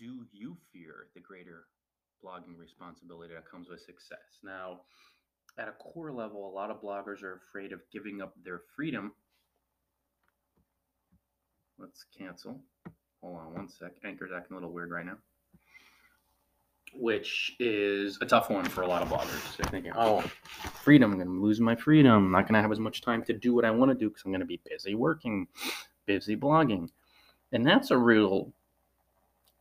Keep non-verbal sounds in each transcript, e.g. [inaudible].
do you fear the greater blogging responsibility that comes with success? Now, at a core level, a lot of bloggers are afraid of giving up their freedom. Let's cancel. Hold on one sec. Anchor's acting a little weird right now. Which is a tough one for a lot of bloggers. They're thinking, oh, freedom, I'm going to lose my freedom. I'm not going to have as much time to do what I want to do because I'm going to be busy working, busy blogging. And that's a real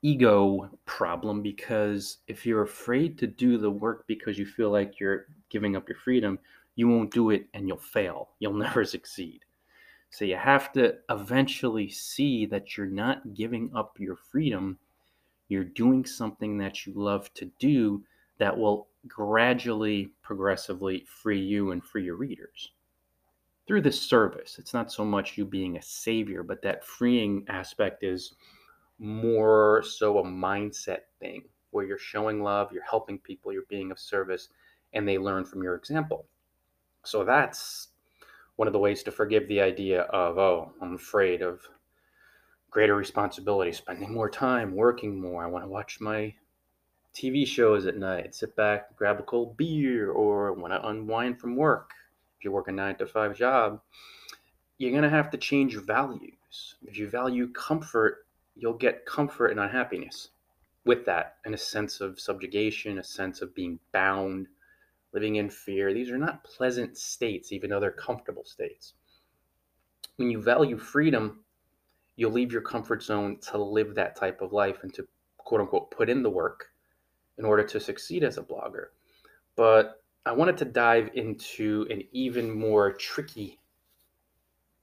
ego problem because if you're afraid to do the work because you feel like you're giving up your freedom, you won't do it and you'll fail. You'll [laughs] never succeed. So you have to eventually see that you're not giving up your freedom. You're doing something that you love to do that will gradually, progressively free you and free your readers through this service. It's not so much you being a savior, but that freeing aspect is more so a mindset thing where you're showing love, you're helping people, you're being of service, and they learn from your example. So that's one of the ways to forgive the idea of, oh, I'm afraid of greater responsibility, spending more time, working more. I want to watch my TV shows at night, sit back, grab a cold beer, or want to unwind from work. If you work a nine to five job, you're going to have to change your values. If you value comfort you'll get comfort and unhappiness with that and a sense of subjugation, a sense of being bound, living in fear. These are not pleasant states, even though they're comfortable states. When you value freedom, you'll leave your comfort zone to live that type of life and to quote unquote put in the work in order to succeed as a blogger. But I wanted to dive into an even more tricky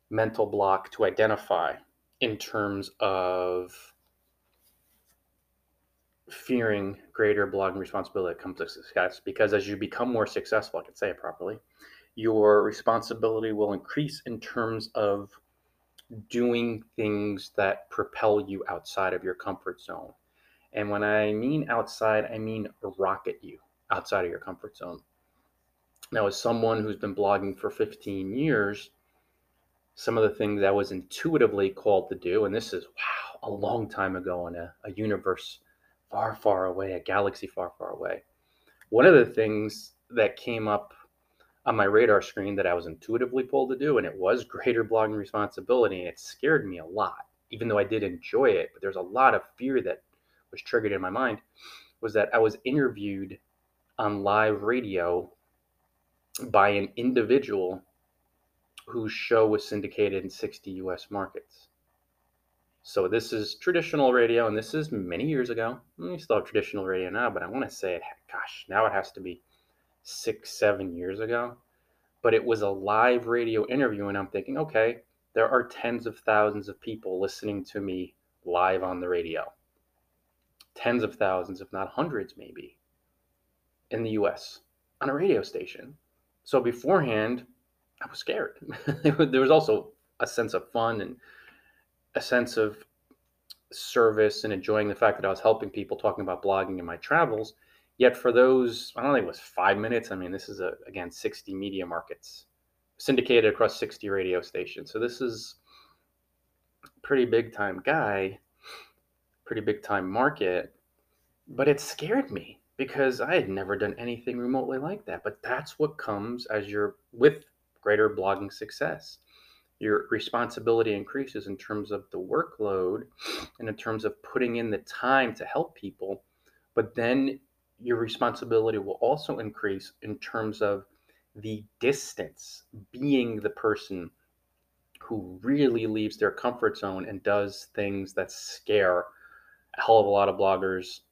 mental block to identify in terms of fearing greater blogging responsibility that comes to success because as you become more successful, I can say it properly, your responsibility will increase in terms of doing things that propel you outside of your comfort zone. And when I mean outside, I mean rocket you outside of your comfort zone. Now, as someone who's been blogging for 15 years, some of the things I was intuitively called to do. And this is, wow, a long time ago in a, a universe far, far away, a galaxy far, far away. One of the things that came up on my radar screen that I was intuitively pulled to do, and it was greater blogging responsibility, and it scared me a lot, even though I did enjoy it. But there's a lot of fear that was triggered in my mind, was that I was interviewed on live radio by an individual whose show was syndicated in 60 US markets. So this is traditional radio, and this is many years ago. Mm, we still have traditional radio now, but I want to say it, gosh, now it has to be six, seven years ago. But it was a live radio interview, and I'm thinking, okay, there are tens of thousands of people listening to me live on the radio. Tens of thousands, if not hundreds, maybe, in the US on a radio station. So beforehand, I was scared. [laughs] there was also a sense of fun and a sense of service and enjoying the fact that I was helping people talking about blogging in my travels. Yet for those, I don't think it was five minutes. I mean, this is a, again 60 media markets syndicated across 60 radio stations. So this is pretty big time guy, pretty big time market. But it scared me because I had never done anything remotely like that. But that's what comes as you're with greater blogging success. Your responsibility increases in terms of the workload and in terms of putting in the time to help people, but then your responsibility will also increase in terms of the distance, being the person who really leaves their comfort zone and does things that scare a hell of a lot of bloggers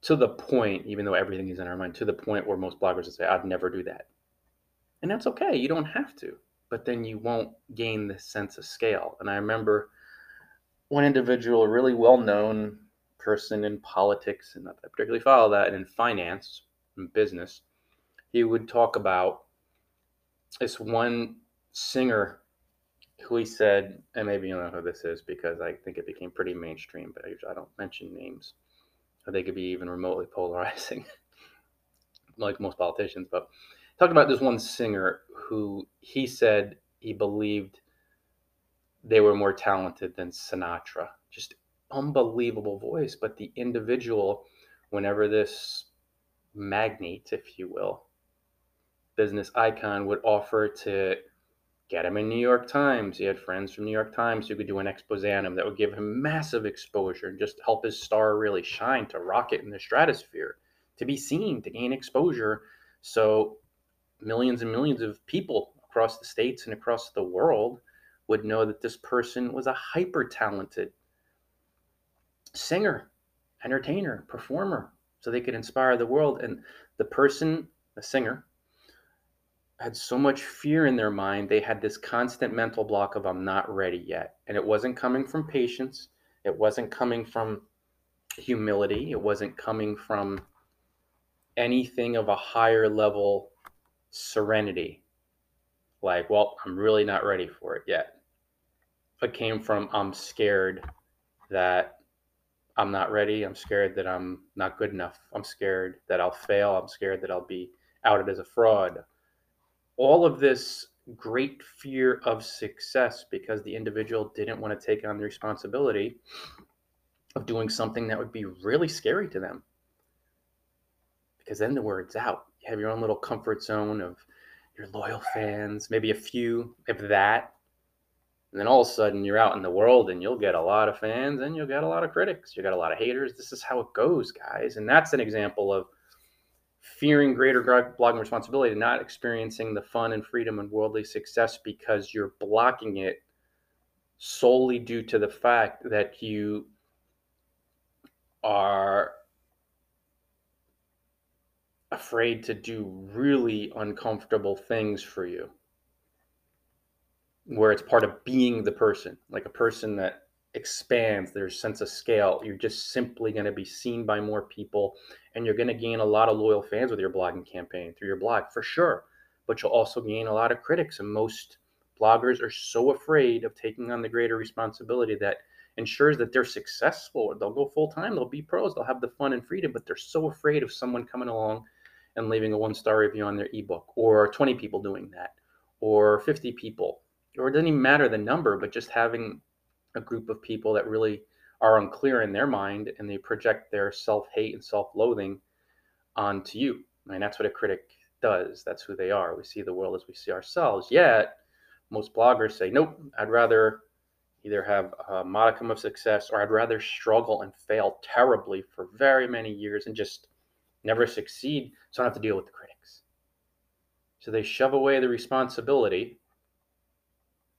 to the point, even though everything is in our mind, to the point where most bloggers will say, I'd never do that. And that's okay. You don't have to, but then you won't gain this sense of scale. And I remember one individual, a really well known person in politics, and I particularly follow that, and in finance and business, he would talk about this one singer who he said, and maybe you know who this is because I think it became pretty mainstream, but I, I don't mention names. They could be even remotely polarizing, [laughs] like most politicians. But talked about this one singer who he said he believed they were more talented than Sinatra, just unbelievable voice, but the individual, whenever this magnate, if you will, business icon would offer to get him in New York Times. He had friends from New York Times who could do an expose on him that would give him massive exposure and just help his star really shine to rocket in the stratosphere, to be seen, to gain exposure. So millions and millions of people across the states and across the world would know that this person was a hyper talented singer, entertainer, performer, so they could inspire the world. And the person, the singer, had so much fear in their mind, they had this constant mental block of, I'm not ready yet. And it wasn't coming from patience, it wasn't coming from humility, it wasn't coming from anything of a higher level serenity. Like, well, I'm really not ready for it yet. It came from, I'm scared that I'm not ready. I'm scared that I'm not good enough. I'm scared that I'll fail. I'm scared that I'll be outed as a fraud all of this great fear of success because the individual didn't want to take on the responsibility of doing something that would be really scary to them. Because then the word's out. You have your own little comfort zone of your loyal fans, maybe a few, if that. And then all of a sudden you're out in the world and you'll get a lot of fans and you'll get a lot of critics. You got a lot of haters. This is how it goes, guys. And that's an example of fearing greater blogging responsibility, not experiencing the fun and freedom and worldly success because you're blocking it solely due to the fact that you are afraid to do really uncomfortable things for you where it's part of being the person like a person that expands their sense of scale. You're just simply going to be seen by more people and you're going to gain a lot of loyal fans with your blogging campaign through your blog for sure. But you'll also gain a lot of critics and most bloggers are so afraid of taking on the greater responsibility that ensures that they're successful. They'll go full time they'll be pros they'll have the fun and freedom but they're so afraid of someone coming along and leaving a one star review on their ebook or 20 people doing that or 50 people or it doesn't even matter the number but just having a group of people that really are unclear in their mind and they project their self hate and self loathing onto you. And that's what a critic does. That's who they are. We see the world as we see ourselves. Yet, most bloggers say, nope, I'd rather either have a modicum of success or I'd rather struggle and fail terribly for very many years and just never succeed so I don't have to deal with the critics. So they shove away the responsibility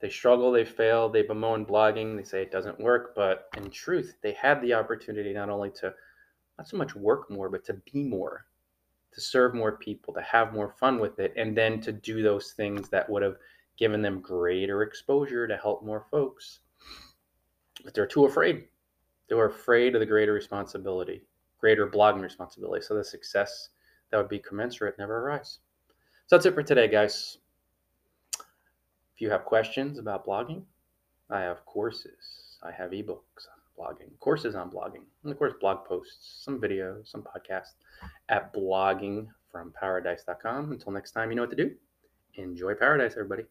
they struggle, they fail, they bemoan blogging, they say it doesn't work, but in truth, they had the opportunity not only to not so much work more, but to be more, to serve more people, to have more fun with it, and then to do those things that would have given them greater exposure to help more folks. But they're too afraid. They were afraid of the greater responsibility, greater blogging responsibility. So the success that would be commensurate never arrives. So that's it for today, guys. If you have questions about blogging, I have courses, I have ebooks on blogging, courses on blogging, and of course, blog posts, some videos, some podcasts at blogging from bloggingfromparadise.com. Until next time, you know what to do. Enjoy paradise, everybody.